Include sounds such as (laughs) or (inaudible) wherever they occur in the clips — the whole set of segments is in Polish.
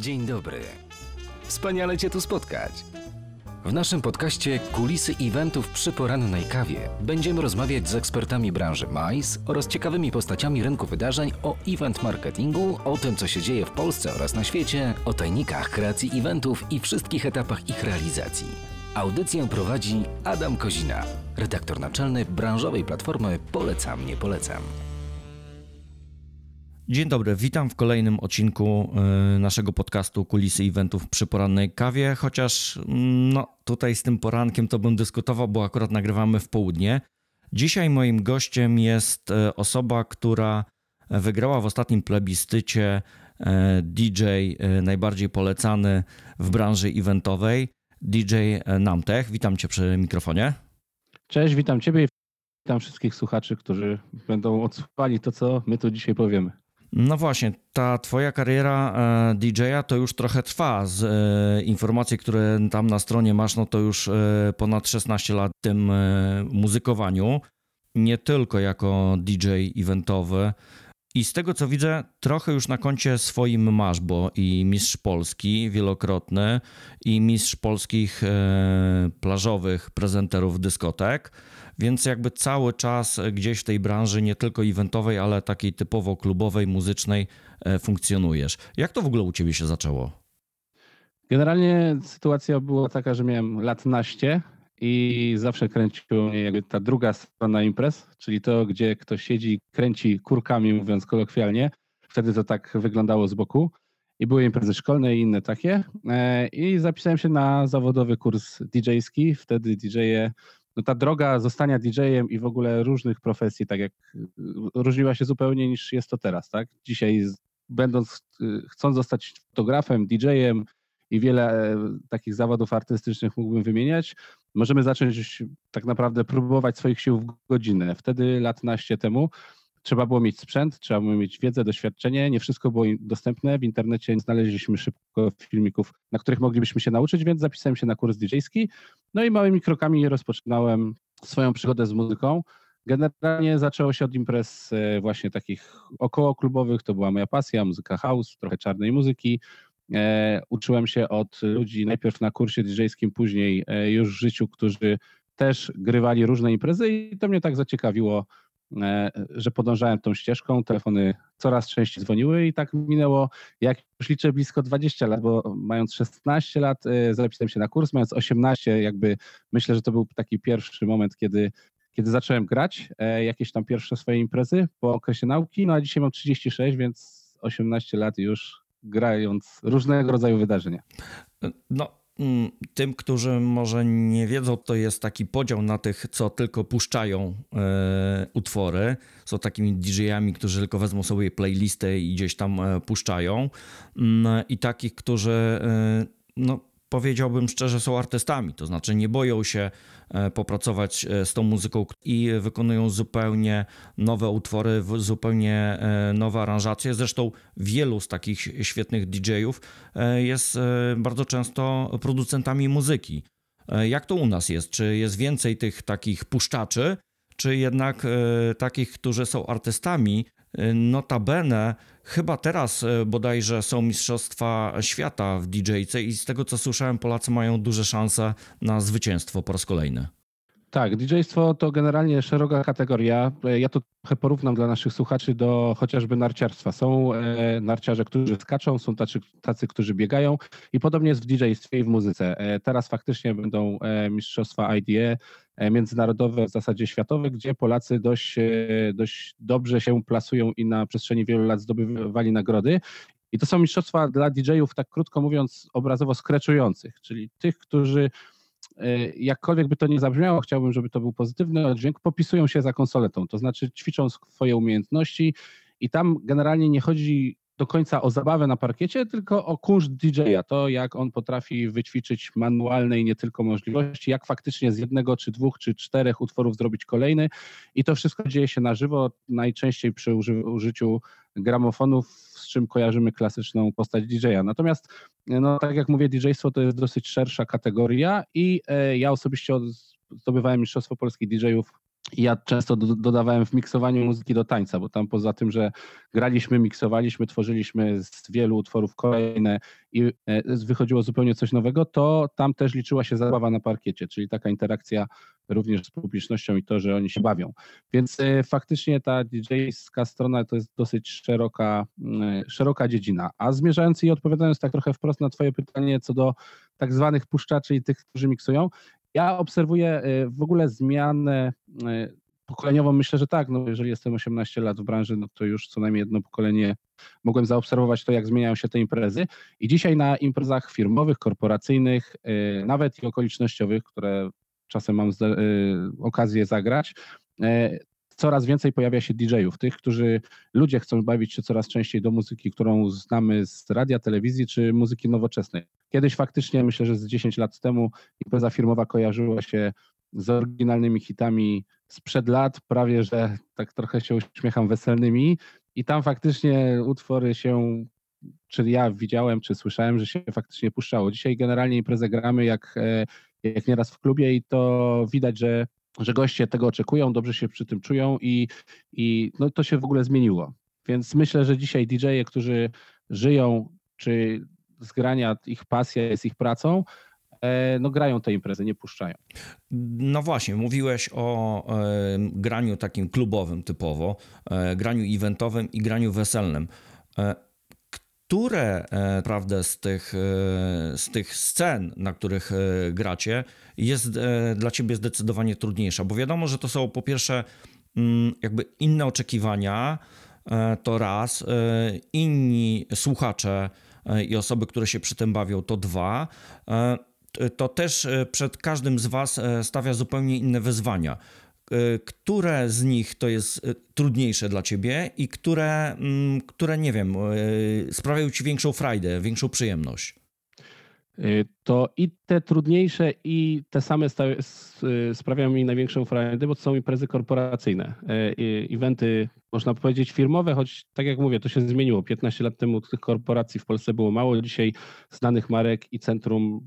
Dzień dobry. Wspaniale Cię tu spotkać. W naszym podcaście Kulisy eventów przy porannej kawie będziemy rozmawiać z ekspertami branży MICE oraz ciekawymi postaciami rynku wydarzeń o event marketingu, o tym co się dzieje w Polsce oraz na świecie, o tajnikach kreacji eventów i wszystkich etapach ich realizacji. Audycję prowadzi Adam Kozina, redaktor naczelny branżowej platformy Polecam, nie polecam. Dzień dobry, witam w kolejnym odcinku y, naszego podcastu Kulisy Eventów przy porannej kawie, chociaż mm, no, tutaj z tym porankiem to bym dyskutował, bo akurat nagrywamy w południe. Dzisiaj moim gościem jest y, osoba, która wygrała w ostatnim plebiscycie y, DJ najbardziej polecany w branży eventowej, DJ Namtech. Witam cię przy mikrofonie. Cześć, witam ciebie i witam wszystkich słuchaczy, którzy będą odsłuchali to, co my tu dzisiaj powiemy. No właśnie, ta twoja kariera e, DJ-a to już trochę trwa. Z e, informacji, które tam na stronie masz, no to już e, ponad 16 lat w tym muzykowaniu. Nie tylko jako DJ eventowy. I z tego co widzę, trochę już na koncie swoim masz, bo i mistrz Polski wielokrotny, i mistrz polskich plażowych prezenterów dyskotek. Więc jakby cały czas gdzieś w tej branży, nie tylko eventowej, ale takiej typowo klubowej, muzycznej e, funkcjonujesz. Jak to w ogóle u ciebie się zaczęło? Generalnie sytuacja była taka, że miałem lat naście i zawsze kręciło mnie jakby ta druga strona imprez, czyli to, gdzie ktoś siedzi i kręci kurkami, mówiąc kolokwialnie. Wtedy to tak wyglądało z boku. I były imprezy szkolne i inne takie. E, I zapisałem się na zawodowy kurs DJ-ski. Wtedy DJ-e no ta droga zostania DJ-em i w ogóle różnych profesji, tak jak y, różniła się zupełnie niż jest to teraz, tak? Dzisiaj będąc, y, chcąc zostać fotografem, DJ-em i wiele e, takich zawodów artystycznych mógłbym wymieniać, możemy zacząć tak naprawdę próbować swoich sił w godzinę. Wtedy lat naście temu trzeba było mieć sprzęt, trzeba było mieć wiedzę, doświadczenie. Nie wszystko było dostępne. W internecie znaleźliśmy szybko filmików, na których moglibyśmy się nauczyć, więc zapisałem się na kurs DJ-ski. No i małymi krokami rozpoczynałem swoją przygodę z muzyką. Generalnie zaczęło się od imprez e, właśnie takich okołoklubowych, to była moja pasja, muzyka house, trochę czarnej muzyki. E, uczyłem się od ludzi najpierw na kursie DJ-skim, później e, już w życiu, którzy też grywali różne imprezy i to mnie tak zaciekawiło, E, że podążałem tą ścieżką, telefony coraz częściej dzwoniły i tak minęło, jak już liczę, blisko 20 lat, bo mając 16 lat zapisałem się na kurs, mając 18 jakby myślę, że to był taki pierwszy moment, kiedy, kiedy zacząłem grać jakieś tam pierwsze swoje imprezy po okresie nauki, no a dzisiaj mam 36, więc 18 lat już grając różnego rodzaju wydarzenia. No, Mm, tym, którzy może nie wiedzą, to jest taki podział na tych, co tylko puszczają e, utwory. Są takimi DJ-ami, którzy tylko wezmą sobie playlistę i gdzieś tam e, puszczają. Mm, I takich, którzy e, no, powiedziałbym szczerze, są artystami, to znaczy nie boją się e, popracować e, z tą muzyką i wykonują zupełnie nowe utwory, zupełnie e, nowe aranżacje. Zresztą wielu z takich świetnych DJ-ów jest bardzo często producentami muzyki. Jak to u nas jest? Czy jest więcej tych takich puszczaczy, czy jednak takich, którzy są artystami, Notabene, chyba teraz e, bodajże są Mistrzostwa Świata w DJ-ce i z tego co słyszałem, Polacy mają duże szanse na zwycięstwo po raz kolejny. Tak, DJ-stwo to generalnie szeroka kategoria. E, ja to trochę porównam dla naszych słuchaczy do chociażby narciarstwa. Są e, narciarze, którzy skaczą, są tacy, tacy, którzy biegają i podobnie jest w DJ-stwie i w muzyce. Teraz faktycznie będą mistrzostwa IDE, E, międzynarodowe, w zasadzie światowe, gdzie Polacy dość, e, dość dobrze się plasują i na przestrzeni wielu lat zdobywali nagrody. I to są mistrzostwa dla DJ-ów, tak krótko mówiąc, obrazowo skreczujących, czyli tych, którzy e, jakkolwiek by to nie zabrzmiało, chciałbym, żeby to był pozytywny oddźwięk, popisują się za konsoletą, to znaczy ćwiczą swoje umiejętności i tam generalnie nie chodzi do końca o zabawę na parkiecie, tylko o kunszt DJ-a, to jak on potrafi wyćwiczyć manualne i nie tylko możliwości, jak faktycznie z jednego, czy dwóch, czy czterech utworów zrobić kolejny. I to wszystko dzieje się na żywo, najczęściej przy użyciu gramofonów, z czym kojarzymy klasyczną postać DJ-a. Natomiast, no tak jak mówię, DJ-stwo to jest dosyć szersza kategoria i e, ja osobiście zdobywałem Mistrzostwo Polskich DJ-ów ja często do, dodawałem w miksowaniu muzyki do tańca, bo tam poza tym, że graliśmy, miksowaliśmy, tworzyliśmy z wielu utworów kolejne i e, wychodziło zupełnie coś nowego, to tam też liczyła się zabawa na parkiecie, czyli taka interakcja również z publicznością i to, że oni się bawią. Więc e, faktycznie ta DJ-ska strona to jest dosyć szeroka, mm, szeroka dziedzina. A zmierzając i odpowiadając tak trochę wprost na Twoje pytanie co do tak zwanych puszczaczy i tych, którzy miksują, ja obserwuję y, w ogóle zmianę y, pokoleniową. Myślę, że tak, no jeżeli jestem 18 lat w branży, no to już co najmniej jedno pokolenie mogłem zaobserwować to, jak zmieniają się te imprezy. I dzisiaj na imprezach firmowych, korporacyjnych, y, nawet i okolicznościowych, które czasem mam okazję zagrać, coraz więcej pojawia się DJ-ów, tych, którzy ludzie chcą bawić się coraz częściej do muzyki, którą znamy z radia, telewizji czy muzyki nowoczesnej. Kiedyś faktycznie, myślę, że z 10 lat temu impreza firmowa kojarzyła się z oryginalnymi hitami sprzed lat, prawie że tak trochę się uśmiecham weselnymi i tam faktycznie utwory się, czy ja widziałem, czy słyszałem, że się faktycznie puszczało. Dzisiaj generalnie imprezę gramy jak, e, jak nieraz w klubie i to widać, że że goście tego oczekują, dobrze się przy tym czują i, i no to się w ogóle zmieniło. Więc myślę, że dzisiaj DJ-e, którzy żyją, czy z grania ich pasja jest ich pracą, e, no grają te imprezy, nie puszczają. No właśnie, mówiłeś o e, graniu takim klubowym typowo, e, graniu eventowym i graniu weselnym. E, które e, prawda, z, tych, e, z tych scen, na których e, gracie, jest dla ciebie zdecydowanie trudniejsza? Bo wiadomo, że to są po pierwsze mm, jakby inne oczekiwania, to raz, inni słuchacze i osoby, które się przy tym bawią, to dwa. To też przed każdym z Was stawia zupełnie inne wyzwania. Y, które z nich to jest y, trudniejsze dla ciebie i które, mm, które nie wiem, y, sprawiają ci większą frajdę, większą przyjemność? To i te trudniejsze, i te same sprawiają mi największą frajdę, bo to są imprezy korporacyjne. Eventy, można powiedzieć, firmowe, choć tak jak mówię, to się zmieniło. 15 lat temu tych korporacji w Polsce było mało. Dzisiaj znanych marek i centrum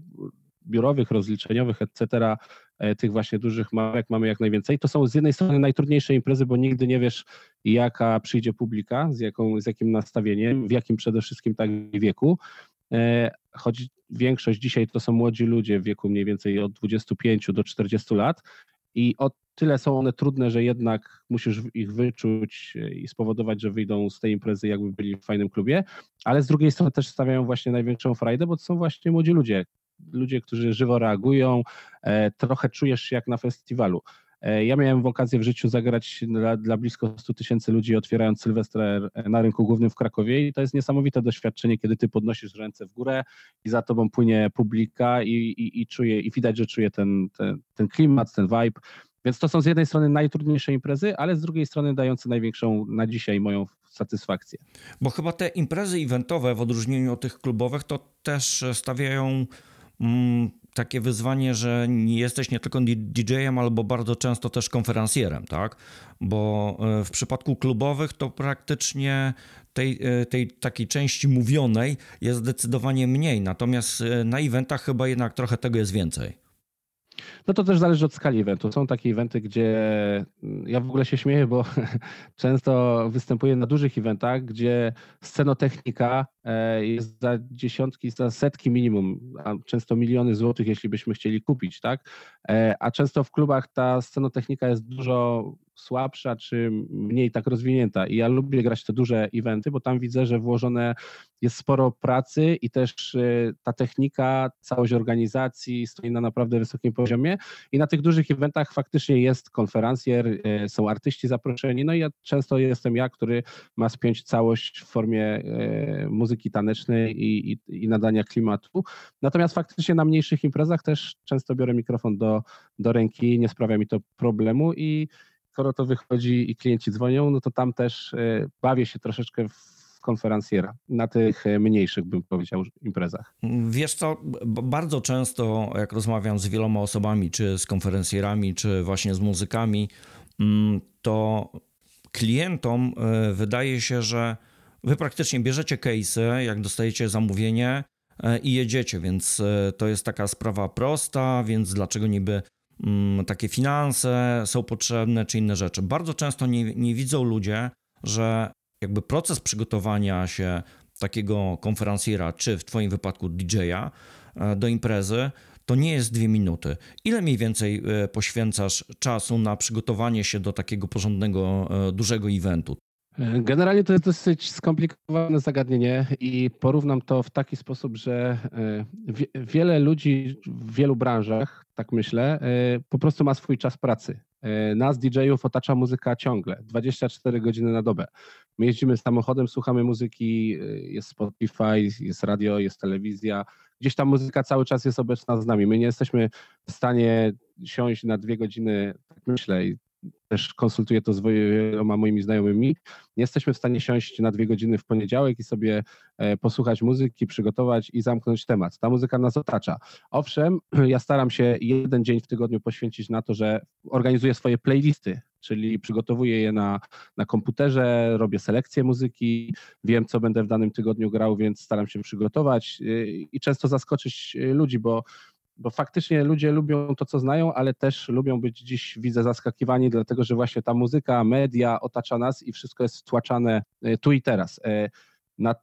biurowych, rozliczeniowych, etc., e, tych właśnie dużych marek mamy jak najwięcej. To są z jednej strony najtrudniejsze imprezy, bo nigdy nie wiesz, jaka przyjdzie publika, z, jaką, z jakim nastawieniem, w jakim przede wszystkim tak wieku. E, choć większość dzisiaj to są młodzi ludzie w wieku mniej więcej od 25 do 40 lat i o tyle są one trudne, że jednak musisz ich wyczuć i spowodować, że wyjdą z tej imprezy, jakby byli w fajnym klubie, ale z drugiej strony też stawiają właśnie największą frajdę, bo to są właśnie młodzi ludzie, ludzie, którzy żywo reagują, e, trochę czujesz się jak na festiwalu. E, ja miałem okazję w życiu zagrać dla, dla blisko 100 tysięcy ludzi, otwierając Sylwestrę na rynku głównym w Krakowie i to jest niesamowite doświadczenie, kiedy ty podnosisz ręce w górę i za tobą płynie publika i, i, i czuje, i widać, że czuje ten, ten, ten klimat, ten vibe. Więc to są z jednej strony najtrudniejsze imprezy, ale z drugiej strony dające największą na dzisiaj moją satysfakcję. Bo chyba te imprezy eventowe w odróżnieniu od tych klubowych to też stawiają takie wyzwanie, że jesteś nie tylko DJ-em, albo bardzo często też konferencjerem, tak? Bo e, w przypadku klubowych to praktycznie tej, e, tej takiej części mówionej jest zdecydowanie mniej, natomiast e, na eventach chyba jednak trochę tego jest więcej. No to też zależy od skali eventu. Są takie eventy, gdzie mm, ja w ogóle się śmieję, bo (laughs) często występuję na dużych eventach, gdzie scenotechnika e, jest za dziesiątki, za setki minimum, a często miliony złotych, jeśli byśmy chcieli kupić, tak? E, a często w klubach ta scenotechnika jest dużo słabsza czy mniej tak rozwinięta. I ja lubię grać te duże eventy, bo tam widzę, że włożone jest sporo pracy i też y, ta technika, całość organizacji stoi na naprawdę wysokim poziomie. I na tych dużych eventach faktycznie jest konferencjer, y, są artyści zaproszeni. No i ja często jestem ja, który ma spiąć całość w formie y, muzyki tanecznej i, i, i nadania klimatu. Natomiast faktycznie na mniejszych imprezach też często biorę mikrofon do, do ręki, nie sprawia mi to problemu i skoro to wychodzi i klienci dzwonią, no to tam też e, bawię się troszeczkę w konferencjera na tych e, mniejszych, bym powiedział, imprezach. Wiesz co, bardzo często jak rozmawiam z wieloma osobami, czy z konferencjerami, czy właśnie z muzykami, mm, to klientom e, wydaje się, że wy praktycznie bierzecie case'y, jak dostajecie zamówienie i jedziecie, więc to jest taka sprawa prosta, więc dlaczego niby takie finanse są potrzebne, czy inne rzeczy. Bardzo często nie, nie widzą ludzie, że jakby proces przygotowania się takiego konferencjera, czy w Twoim wypadku DJ-a e, do imprezy, to nie jest dwie minuty. Ile mniej więcej e, poświęcasz czasu na przygotowanie się do takiego porządnego, e, dużego eventu? Generalnie to jest dosyć skomplikowane zagadnienie i porównam to w taki sposób, że e, wie, wiele ludzi w wielu branżach, tak myślę, e, po prostu ma swój czas pracy. E, Nas, DJ-ów, otacza muzyka ciągle, 24 godziny na dobę. My jeździmy samochodem, słuchamy muzyki, jest Spotify, jest radio, jest telewizja. Gdzieś ta muzyka cały czas jest obecna z nami. My nie jesteśmy w stanie siąść na dwie godziny, tak myślę, i też konsultuję to z wieloma moimi znajomymi. Jesteśmy w stanie siąść na dwie godziny w poniedziałek i sobie e, posłuchać muzyki, przygotować i zamknąć temat. Ta muzyka nas otacza. Owszem, (clears throat) ja staram się jeden dzień w tygodniu poświęcić na to, że organizuję swoje playlisty, czyli przygotowuję je na, na komputerze, robię selekcję muzyki, wiem, co będę w danym tygodniu grał, więc staram się przygotować y, i często zaskoczyć y, ludzi, bo bo faktycznie ludzie lubią to, co znają, ale też lubią być dziś, widzę, zaskakiwani, dlatego że właśnie ta muzyka, media otacza nas i wszystko jest stłaczane e, tu i teraz. E, Na,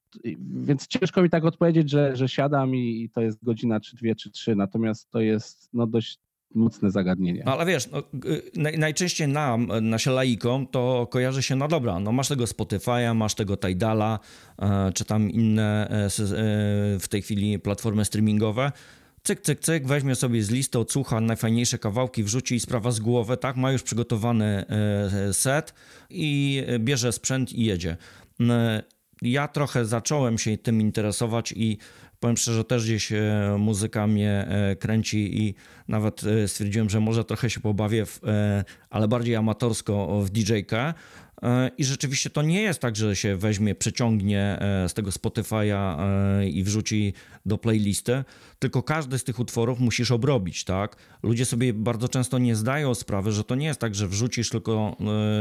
więc ciężko mi tak odpowiedzieć, że, że siadam i, to jest godzina, czy dwie, czy trzy, natomiast to jest no, dość mocne zagadnienie. No ale wiesz, no, naj, najczęściej nam, nasze laikom, to kojarzy się, no dobra, no masz tego Spotify'a, masz tego Tidala, e, czy tam inne w tej chwili platformy streamingowe. Cyk, cyk, cyk, weźmie sobie z listy, odsłucha najfajniejsze kawałki, wrzuci i sprawa z głowy, tak, ma już przygotowany e, set i bierze sprzęt i jedzie. E, Ja trochę zacząłem się tym interesować i powiem szczerze, też gdzieś e, muzyka mnie e, kręci i nawet e, stwierdziłem, że może trochę się pobawię, w, e, ale bardziej amatorsko w DJ-kę. E, I rzeczywiście to nie jest tak, że się weźmie, przeciągnie e, z tego Spotify'a e, i wrzuci do playlisty, tylko każdy z tych utworów musisz obrobić, tak? Ludzie sobie bardzo często nie zdają sprawy, że to nie jest tak, że wrzucisz tylko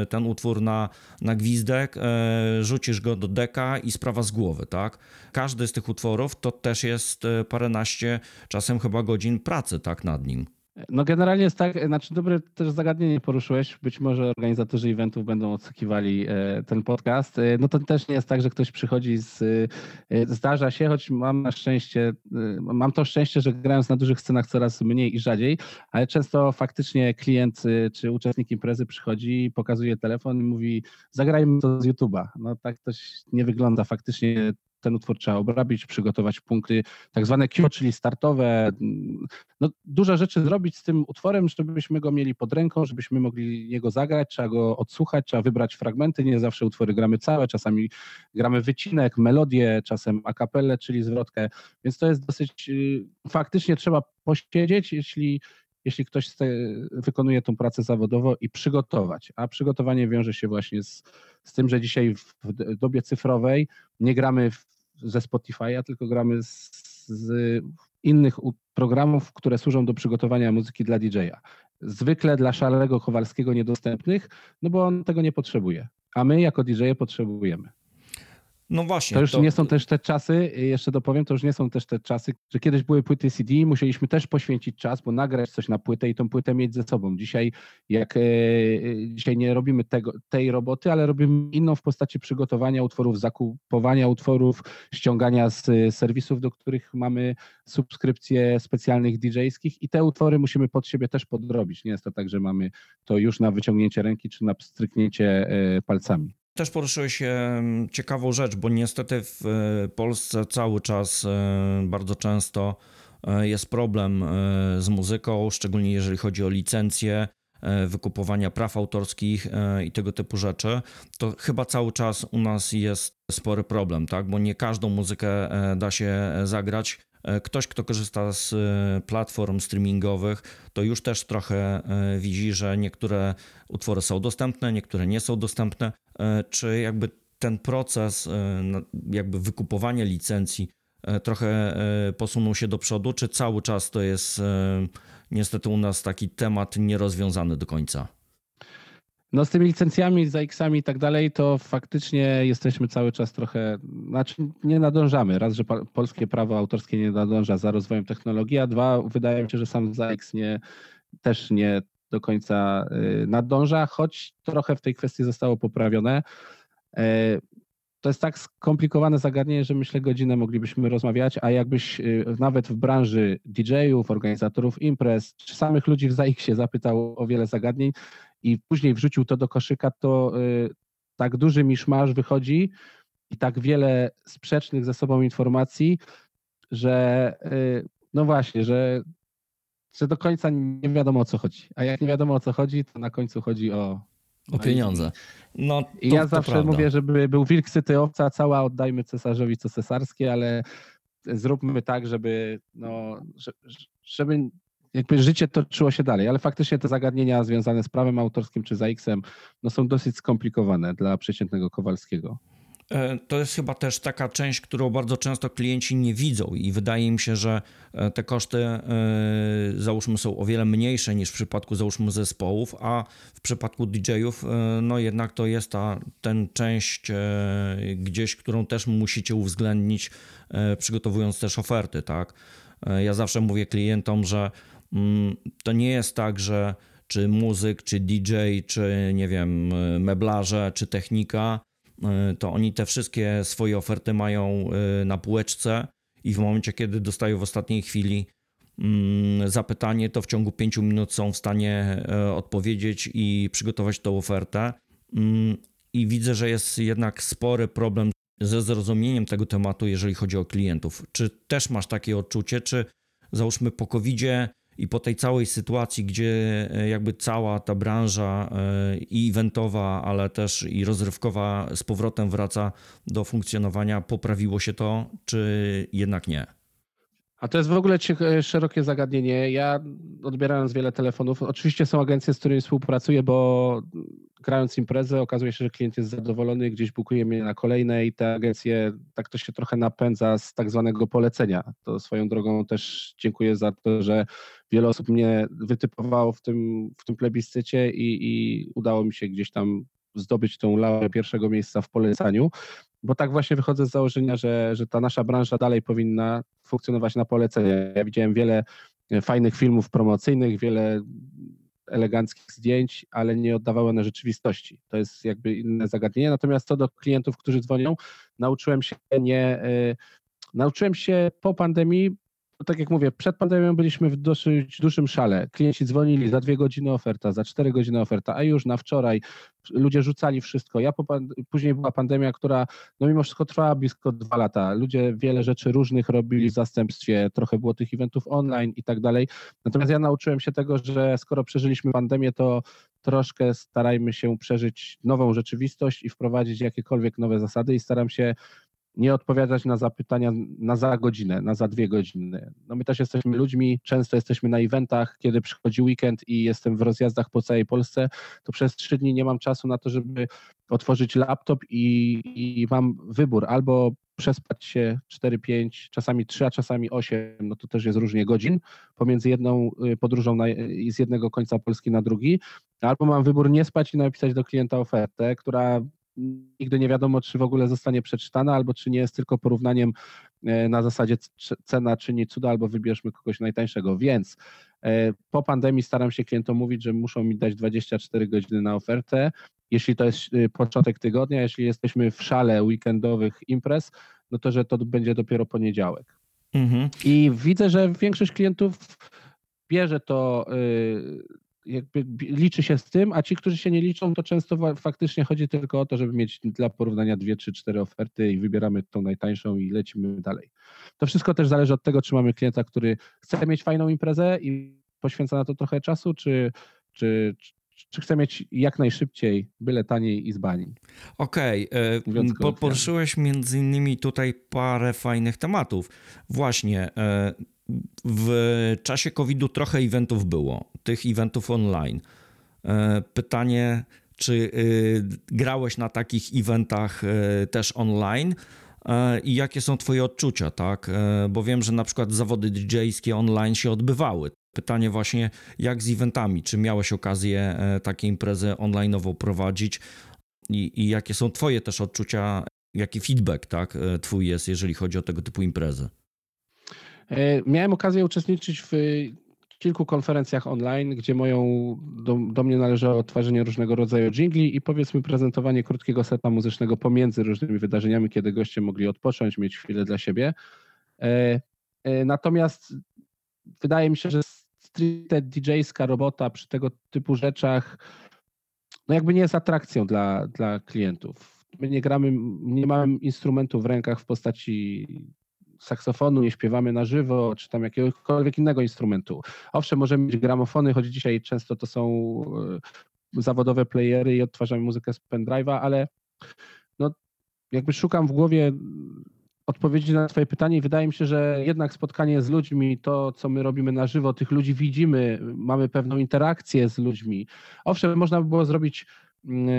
ten utwór na, na gwizdek, rzucisz go do deka i sprawa z głowy, tak? Każdy z tych utworów to też jest paręnaście, czasem chyba godzin pracy, tak, nad nim. No generalnie jest tak, znaczy dobre też zagadnienie poruszyłeś, być może organizatorzy eventów będą odsłuchiwali e, ten podcast. E, No to też nie jest tak, że ktoś przychodzi z, e, zdarza się, choć mam na szczęście, mam to szczęście, że grając na dużych scenach coraz mniej i rzadziej, ale często faktycznie klient czy uczestnik imprezy przychodzi, pokazuje telefon i mówi zagrajmy to z YouTube'a. No tak to nie wygląda faktycznie ten utwór trzeba obrabić, przygotować punkty, tak zwane Q, czyli startowe. No, dużo rzeczy zrobić z tym utworem, żebyśmy go mieli pod ręką, żebyśmy mogli jego zagrać, trzeba go odsłuchać, trzeba wybrać fragmenty. Nie zawsze utwory gramy całe, czasami gramy wycinek, melodię, czasem a cappellę, czyli zwrotkę, więc to jest dosyć, y, faktycznie trzeba posiedzieć, jeśli jeśli ktoś wykonuje tą pracę zawodowo i przygotować. A przygotowanie wiąże się właśnie z, z tym, że dzisiaj w dobie cyfrowej nie gramy w, ze Spotify'a, tylko gramy z, z innych programów, które służą do przygotowania muzyki dla DJ-a. Zwykle dla Szarego Kowalskiego niedostępnych, no bo on tego nie potrzebuje. A my jako DJ-e potrzebujemy. No właśnie. To już nie są też te czasy, jeszcze dopowiem, to już nie są też te czasy, że kiedyś były płyty CD, musieliśmy też poświęcić czas, bo nagrać coś na płytę i tą płytę mieć ze sobą. Dzisiaj, jak e, dzisiaj nie robimy tego, tej roboty, ale robimy inną w postaci przygotowania utworów, zakupowania utworów, ściągania z e, serwisów, do których mamy subskrypcje specjalnych DJ-skich i te utwory musimy pod siebie też podrobić. Nie jest to tak, że mamy to już na wyciągnięcie ręki czy na stryknięcie e, palcami. Też poruszyłeś em, ciekawą rzecz, bo niestety w e, Polsce cały czas e, bardzo często e, jest problem z muzyką, szczególnie jeżeli chodzi o licencje, wykupowania praw autorskich i tego typu rzeczy. To chyba cały czas u nas jest spory problem, tak? Bo nie każdą muzykę da się zagrać. E, Ktoś, kto korzysta z e, platform streamingowych, to już też trochę e, widzi, że niektóre utwory są dostępne, niektóre nie są dostępne. Czy jakby ten proces jakby wykupowania licencji trochę posunął się do przodu, czy cały czas to jest niestety u nas taki temat nierozwiązany do końca? No z tymi licencjami, za X-ami i tak dalej, to faktycznie jesteśmy cały czas trochę, znaczy nie nadążamy. Raz, że polskie prawo autorskie nie nadąża za rozwojem technologii, a dwa, wydaje mi się, że sam ZAX nie, też nie do końca y, nadąża, choć trochę w tej kwestii zostało poprawione. To jest tak skomplikowane zagadnienie, że myślę godzinę moglibyśmy rozmawiać, a jakbyś y, nawet w branży DJ-ów, organizatorów imprez, czy samych ludzi w ZAX-ie zapytał o wiele zagadnień i później wrzucił to do koszyka, to y, tak duży miszmasz wychodzi i tak wiele sprzecznych ze sobą informacji, że y, no właśnie, że, że do końca nie wiadomo o co chodzi. A jak nie wiadomo o co chodzi, to na końcu chodzi o. O pieniądze. No, to, ja to zawsze prawda. mówię, żeby był wilk syty owca, cała oddajmy cesarzowi co cesarskie, ale zróbmy tak, żeby, no, że- żeby jakby życie toczyło się dalej, ale faktycznie te zagadnienia związane z prawem autorskim czy ZAX-em no, są dosyć skomplikowane dla przeciętnego Kowalskiego. E, To jest chyba też taka część, którą bardzo często klienci nie widzą i wydaje mi się, że e, te koszty e, załóżmy są o wiele mniejsze niż w przypadku załóżmy zespołów, a w przypadku DJ-ów no jednak to jest ta ten część gdzieś, którą też musicie uwzględnić przygotowując też oferty, tak? Ja zawsze mówię klientom, że mm, to nie jest tak, że czy muzyk, czy DJ, czy nie wiem, meblarze, czy technika, to oni te wszystkie swoje oferty mają y, na półeczce i w momencie, kiedy dostają w ostatniej chwili mm, zapytanie, to w ciągu pięciu minut są w stanie e, odpowiedzieć i przygotować tą ofertę. Mm, I widzę, że jest jednak spory problem ze zrozumieniem tego tematu, jeżeli chodzi o klientów. Czy też masz takie odczucie, czy załóżmy po COVID-zie i po tej całej sytuacji, gdzie e, jakby cała ta branża e, i eventowa, ale też i rozrywkowa z powrotem wraca do funkcjonowania, poprawiło się to, czy jednak nie? A to jest w ogóle cie- szerokie zagadnienie. Ja odbierając wiele telefonów, oczywiście są agencje, z którymi współpracuję, bo grając imprezę okazuje się, że klient jest zadowolony, gdzieś bukuje mnie na kolejne i te agencje, tak to się trochę napędza z tak zwanego polecenia. To swoją drogą też dziękuję za to, że wiele osób mnie wytypowało w tym, w tym plebiscycie i, i udało mi się gdzieś tam zdobyć tą laurę pierwszego miejsca w polecaniu bo tak właśnie wychodzę z założenia, że, że ta nasza branża dalej powinna funkcjonować na polecenie. Ja widziałem wiele fajnych filmów promocyjnych, wiele eleganckich zdjęć, ale nie oddawały one rzeczywistości. To jest jakby inne zagadnienie. Natomiast co do klientów, którzy dzwonią, nauczyłem się nie. y, Nauczyłem się po pandemii, tak jak mówię, przed pandemią byliśmy w dosyć dużym szale. Klienci dzwonili za dwie godziny oferta, za cztery godziny oferta, a już na wczoraj ludzie rzucali wszystko. Ja później była pandemia, która no mimo wszystko trwała blisko dwa lata. Ludzie wiele rzeczy różnych robili w zastępstwie, trochę było tych eventów online i tak dalej. Natomiast ja nauczyłem się tego, że skoro przeżyliśmy pandemię, to troszkę starajmy się przeżyć nową rzeczywistość i wprowadzić jakiekolwiek nowe zasady i staram się nie odpowiadać na zapytania na za godzinę, na za dwie godziny. No my też jesteśmy ludźmi, często jesteśmy na eventach, kiedy przychodzi weekend i jestem w rozjazdach po całej Polsce, to przez trzy dni nie mam czasu na to, żeby otworzyć laptop i, i mam wybór albo przespać się 4-5, czasami 3, a czasami 8, no to też jest różnie godzin pomiędzy jedną y, podróżą na, z jednego końca Polski na drugi, albo mam wybór nie spać i napisać do klienta ofertę, która nigdy nie wiadomo, czy w ogóle zostanie przeczytana, albo czy nie jest tylko porównaniem e, na zasadzie cena czyni cuda, albo wybierzmy kogoś najtańszego. Więc e, po pandemii staram się klientom mówić, że muszą mi dać 24 godziny na ofertę. Jeśli to jest y, początek tygodnia, jeśli jesteśmy w szale weekendowych imprez, no to że to będzie dopiero poniedziałek. Mhm. I widzę, że większość klientów bierze to, jakby liczy się z tym, a ci, którzy się nie liczą, to często faktycznie chodzi tylko o to, żeby mieć dla porównania dwie, trzy, cztery oferty i wybieramy tą najtańszą i lecimy dalej. To wszystko też zależy od tego, czy mamy klienta, który chce mieć fajną imprezę i poświęca na to trochę czasu, czy, czy, czy chce mieć jak najszybciej, byle taniej i z bani. Okej, e, po, kolokwialnie. poruszyłeś między innymi tutaj parę fajnych tematów. Właśnie, e, w czasie COVID-u trochę eventów było, tych eventów online. E, Pytanie, czy grałeś na takich eventach też online? I jakie są Twoje odczucia, tak? Bo wiem, że na przykład zawody DJ-skie online się odbywały. Pytanie właśnie, jak z eventami? Czy miałeś okazję e, takie imprezy online'owo prowadzić? I, I jakie są Twoje też odczucia, jaki feedback, tak, e, Twój jest, jeżeli chodzi o tego typu imprezy? E, Miałem okazję uczestniczyć w kilku konferencjach online, gdzie moją, do, do mnie należało odtwarzanie różnego rodzaju jingli i powiedzmy prezentowanie krótkiego seta muzycznego pomiędzy różnymi wydarzeniami, kiedy goście mogli odpocząć, mieć chwilę dla siebie. Natomiast wydaje mi się, że stricte DJ-ska robota przy tego typu rzeczach no jakby nie jest atrakcją dla, dla klientów. My nie gramy, nie mamy instrumentu w rękach w postaci saksofonu, nie śpiewamy na żywo, czy tam jakiegokolwiek innego instrumentu. Owszem, możemy mieć gramofony, choć dzisiaj często to są e, zawodowe playery i odtwarzamy muzykę z pendrive'a, ale no, jakby szukam w głowie odpowiedzi na Twoje pytanie wydaje mi się, że jednak spotkanie z ludźmi, to co my robimy na żywo, tych ludzi widzimy, mamy pewną interakcję z ludźmi. Owszem, można by było zrobić mm,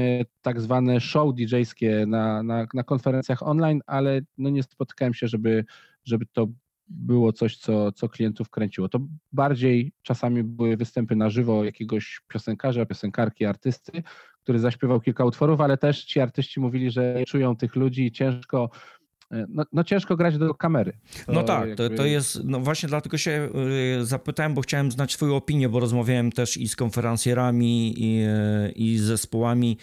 tak zwane show DJ-skie na, na, na konferencjach online, ale no nie spotykałem się, żeby, żeby to było coś, co, co klientów kręciło. To bardziej czasami były występy na żywo jakiegoś piosenkarza, piosenkarki, artysty, który zaśpiewał kilka utworów, ale też ci artyści mówili, że czują tych ludzi, ciężko no, no, ciężko grać do kamery. To no tak, jakby... to, to jest, no właśnie dlatego się y, zapytałem, bo chciałem znać Twoją opinię, bo rozmawiałem też i z konferencjerami, i, y, i z zespołami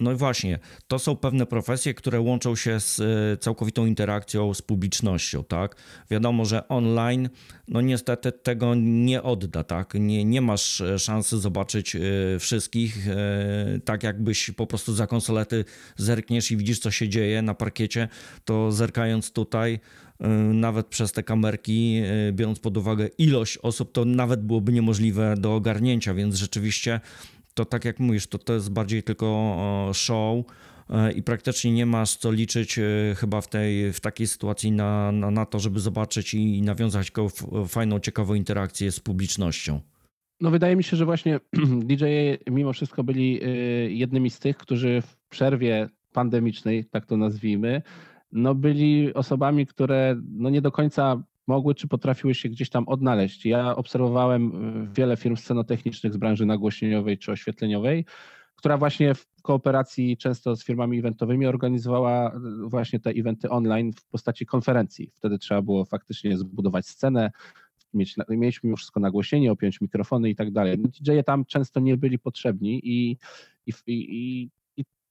no i właśnie, to są pewne profesje, które łączą się z e, całkowitą interakcją z publicznością, tak? Wiadomo, że online, no niestety tego nie odda, tak? Nie, nie masz e, szansy zobaczyć e, wszystkich, tak jakbyś po prostu za konsolety zerkniesz i widzisz, co się dzieje na parkiecie, to zerkając tutaj, nawet przez te kamerki, biorąc pod uwagę ilość osób, to nawet byłoby niemożliwe do ogarnięcia, więc rzeczywiście to tak jak mówisz, to, to jest bardziej tylko show e, i praktycznie nie masz co liczyć e, chyba w, tej, w takiej sytuacji na, na, na to, żeby zobaczyć i nawiązać fajną, ciekawą interakcję z publicznością. No wydaje mi się, że właśnie (clears throat) DJ mimo wszystko byli e, jednymi z tych, którzy w przerwie pandemicznej, tak to nazwijmy, no byli osobami, które no nie do końca mogły czy potrafiły się gdzieś tam odnaleźć. Ja obserwowałem y, wiele firm scenotechnicznych z branży nagłośnieniowej czy oświetleniowej, która właśnie w kooperacji często z firmami eventowymi organizowała y, właśnie te eventy online w postaci konferencji. Wtedy trzeba było faktycznie zbudować scenę, mieć, mieliśmy już wszystko nagłośnienie, opiąć mikrofony i tak dalej. No, DJ-e tam często nie byli potrzebni i, i, i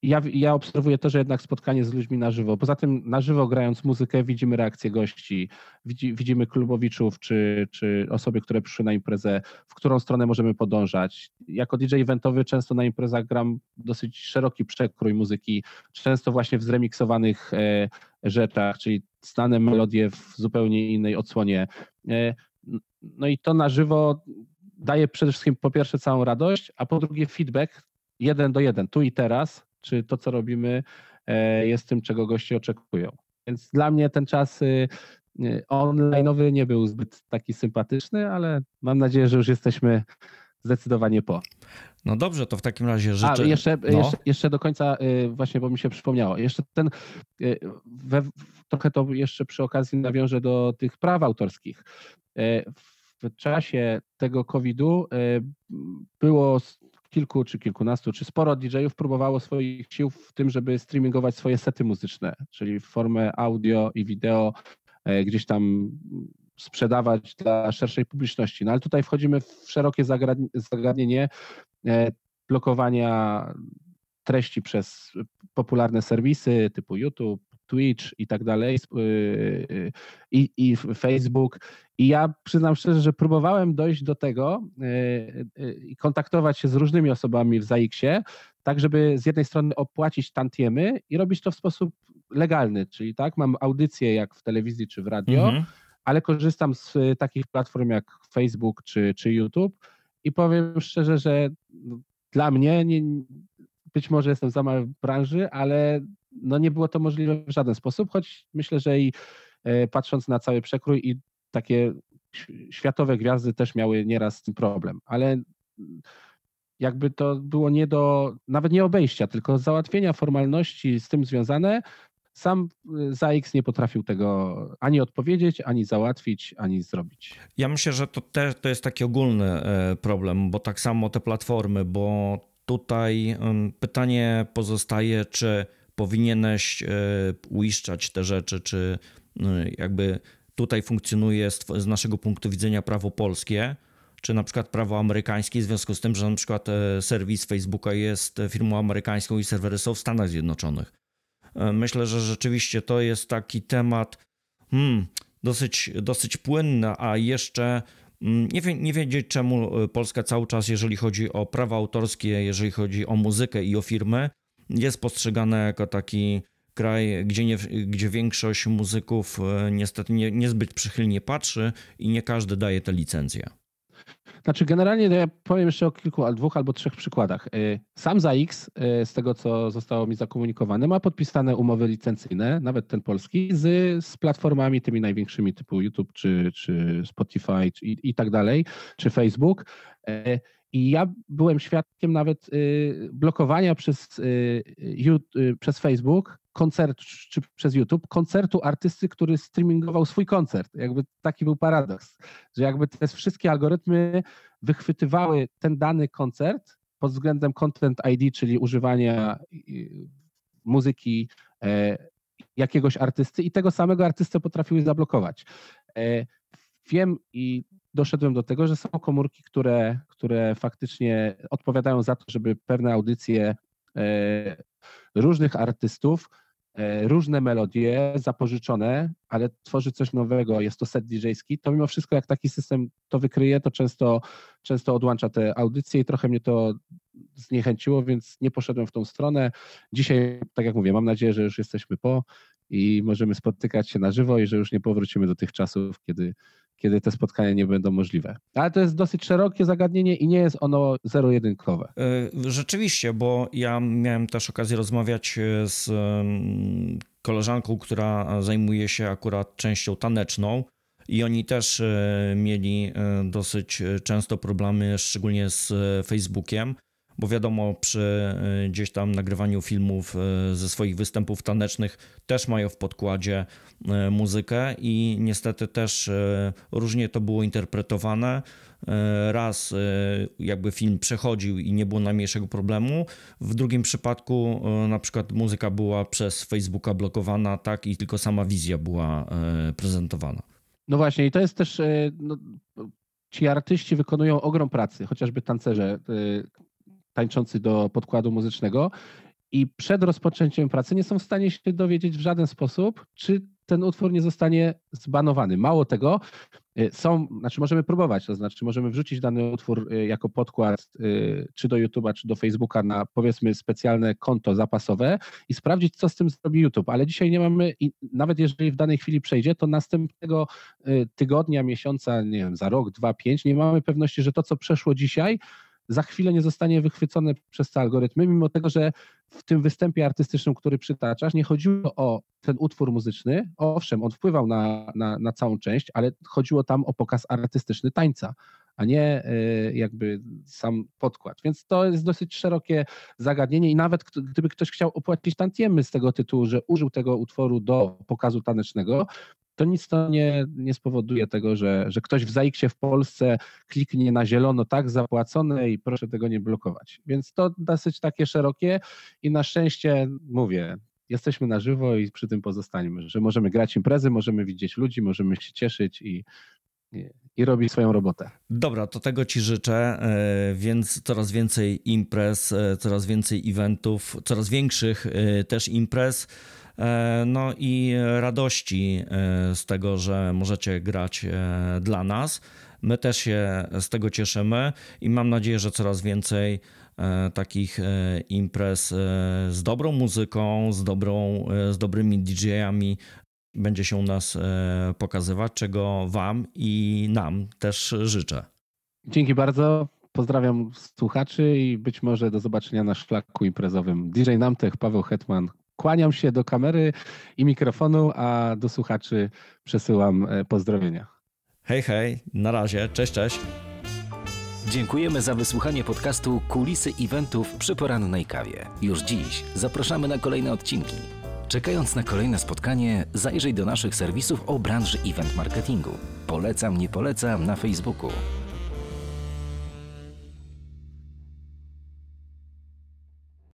ja, ja obserwuję że jednak spotkanie z ludźmi na żywo. Poza tym na żywo grając muzykę widzimy reakcję gości, widzi, widzimy klubowiczów czy, czy osoby, które przyszły na imprezę, w którą stronę możemy podążać. Jako DJ eventowy często na imprezach gram dosyć szeroki przekrój muzyki, często właśnie w zremiksowanych e, rzeczach, czyli znane melodie w zupełnie innej odsłonie. E, no i to na żywo daje przede wszystkim po pierwsze całą radość, a po drugie feedback jeden do jeden, tu i teraz, czy to, co robimy, e, jest tym, czego goście oczekują. Więc dla mnie ten czas y, y, online'owy nie był zbyt taki sympatyczny, ale mam nadzieję, że już jesteśmy zdecydowanie po. No dobrze, to w takim razie życzę... A, jeszcze, no. jeszcze, jeszcze do końca, y, właśnie, bo mi się przypomniało, jeszcze ten, we, trochę to jeszcze przy okazji nawiążę do tych praw autorskich. W czasie tego COVID-u było kilku czy kilkunastu, czy sporo DJ-ów próbowało swoich sił w tym, żeby streamingować swoje sety muzyczne, czyli w formę audio i wideo e, gdzieś tam sprzedawać dla szerszej publiczności. No ale tutaj wchodzimy w szerokie zagadnienie e, blokowania treści przez popularne serwisy typu YouTube, Twitch i tak dalej, y, y, i, i Facebook. I ja przyznam szczerze, że próbowałem dojść do tego y, i kontaktować się z różnymi osobami w ZAX-ie, tak żeby z jednej strony opłacić tantiemy i robić to w sposób legalny, czyli tak, mam audycję jak w telewizji czy w radio, mhm. ale korzystam z takich platform jak Facebook czy, czy YouTube i powiem szczerze, że dla mnie nie, być może jestem za mały w branży, ale no nie było to możliwe w żaden sposób, choć myślę, że i e, patrząc na cały przekrój i takie światowe gwiazdy też miały nieraz ten problem, ale jakby to było nie do, nawet nie obejścia, tylko załatwienia formalności z tym związane, sam e, ZAX nie potrafił tego ani odpowiedzieć, ani załatwić, ani zrobić. Ja myślę, że to też to jest taki ogólny e, problem, bo tak samo te platformy, bo tutaj pytanie pozostaje, czy powinieneś e, uiszczać te rzeczy, czy e, jakby tutaj funkcjonuje z, naszego punktu widzenia prawo polskie, czy na przykład prawo amerykańskie, w związku z tym, że na przykład e, serwis Facebooka jest firmą amerykańską i serwery są w Stanach Zjednoczonych. E, Myślę, że rzeczywiście to jest taki temat hmm, dosyć, dosyć płynny, a jeszcze mm, nie, wie, nie wiedzieć, czemu Polska cały czas, jeżeli chodzi o prawa autorskie, jeżeli chodzi o muzykę i o firmy, jest postrzegana jako taki kraj, gdzie, nie, gdzie większość muzyków e, niestety nie, niezbyt przychylnie patrzy i nie każdy daje te licencje. Znaczy, generalnie ja powiem jeszcze o kilku, al- dwóch albo trzech przykładach. Y, Sam ZAX, y, z tego co zostało mi zakomunikowane, ma podpisane umowy licencyjne, nawet ten polski, z, z platformami tymi największymi typu YouTube czy, czy Spotify czy, i, i tak dalej, czy Facebook. I ja byłem świadkiem nawet y, blokowania przez, y, y, przez Facebook koncertu, czy przez YouTube, koncertu artysty, który streamingował swój koncert. Jakby taki był paradoks, że jakby te wszystkie algorytmy wychwytywały ten dany koncert pod względem Content ID, czyli używania muzyki e, jakiegoś artysty i tego samego artystę potrafiły zablokować. E, Wiem i doszedłem do tego, że są komórki, które, które faktycznie odpowiadają za to, żeby pewne audycje e, różnych artystów, e, różne melodie zapożyczone, ale tworzy coś nowego, jest to set DJ-ski, to mimo wszystko jak taki system to wykryje, to często, często odłącza te audycje i trochę mnie to zniechęciło, więc nie poszedłem w tą stronę. Dzisiaj, tak jak mówię, mam nadzieję, że już jesteśmy po i możemy spotykać się na żywo i że już nie powrócimy do tych czasów, kiedy, kiedy te spotkania nie będą możliwe. Ale to jest dosyć szerokie zagadnienie i nie jest ono zero-jedynkowe. E, Rzeczywiście, bo ja miałem też okazję rozmawiać e, z koleżanką, która zajmuje się akurat częścią taneczną. I oni też e, mieli dosyć często problemy, szczególnie z Facebookiem, bo wiadomo, przy e, gdzieś tam nagrywaniu filmów e, ze swoich występów tanecznych też mają w podkładzie e, muzykę i niestety też różnie to było interpretowane. Raz jakby film przechodził i nie było najmniejszego problemu, w drugim przypadku na przykład muzyka była przez Facebooka blokowana, tak i tylko sama wizja była prezentowana. No właśnie, i to jest też. No, ci artyści wykonują ogrom pracy, chociażby tancerze tańczący do podkładu muzycznego. I przed rozpoczęciem pracy nie są w stanie się dowiedzieć w żaden sposób, czy ten utwór nie zostanie zbanowany. Mało tego, e, są, znaczy możemy próbować, to znaczy możemy wrzucić dany utwór e, jako podkład e, czy do YouTube'a, czy do Facebooka na powiedzmy specjalne konto zapasowe i sprawdzić, co z tym zrobi YouTube. Ale dzisiaj nie mamy, i nawet jeżeli w danej chwili przejdzie, to następnego y, tygodnia, miesiąca, nie wiem, za rok, dwa, pięć, nie mamy pewności, że to, co przeszło dzisiaj, za chwilę nie zostanie wychwycone przez te algorytmy, mimo tego, że w tym występie artystycznym, który przytaczasz, nie chodziło o ten utwór muzyczny. Owszem, on wpływał na, na, na całą część, ale chodziło tam o pokaz artystyczny tańca, a nie y, jakby sam podkład. Więc to jest dosyć szerokie zagadnienie i nawet gdyby ktoś chciał opłacić tantiemy z tego tytułu, że użył tego utworu do pokazu tanecznego, to nic to nie, nie spowoduje tego, że, że ktoś w ZAIKS-ie w Polsce kliknie na zielono tak zapłacone i proszę tego nie blokować. Więc to dosyć takie szerokie i na szczęście mówię, jesteśmy na żywo i przy tym pozostaniemy, że możemy grać imprezy, możemy widzieć ludzi, możemy się cieszyć i, i, i robić swoją robotę. Dobra, to tego Ci życzę, e, więc coraz więcej imprez, e, coraz więcej eventów, coraz większych e, też imprez. E, No i radości e, z tego, że możecie grać e, dla nas. My też się z tego cieszymy i mam nadzieję, że coraz więcej takich imprez z dobrą muzyką, z, dobrą, z dobrymi DJ-ami będzie się u nas pokazywać, czego Wam i nam też życzę. Dzięki bardzo. Pozdrawiam słuchaczy i być może do zobaczenia na szlaku imprezowym. DJ Namtech, Paweł Hetman. Kłaniam się do kamery i mikrofonu, a do słuchaczy przesyłam e, pozdrowienia. Hej, hej, na razie, cześć, cześć. Dziękujemy za wysłuchanie podcastu Kulisy Eventów przy porannej kawie. Już dziś zapraszamy na kolejne odcinki. Czekając na kolejne spotkanie, zajrzyj do naszych serwisów o branży event marketingu. Polecam, nie polecam na Facebooku.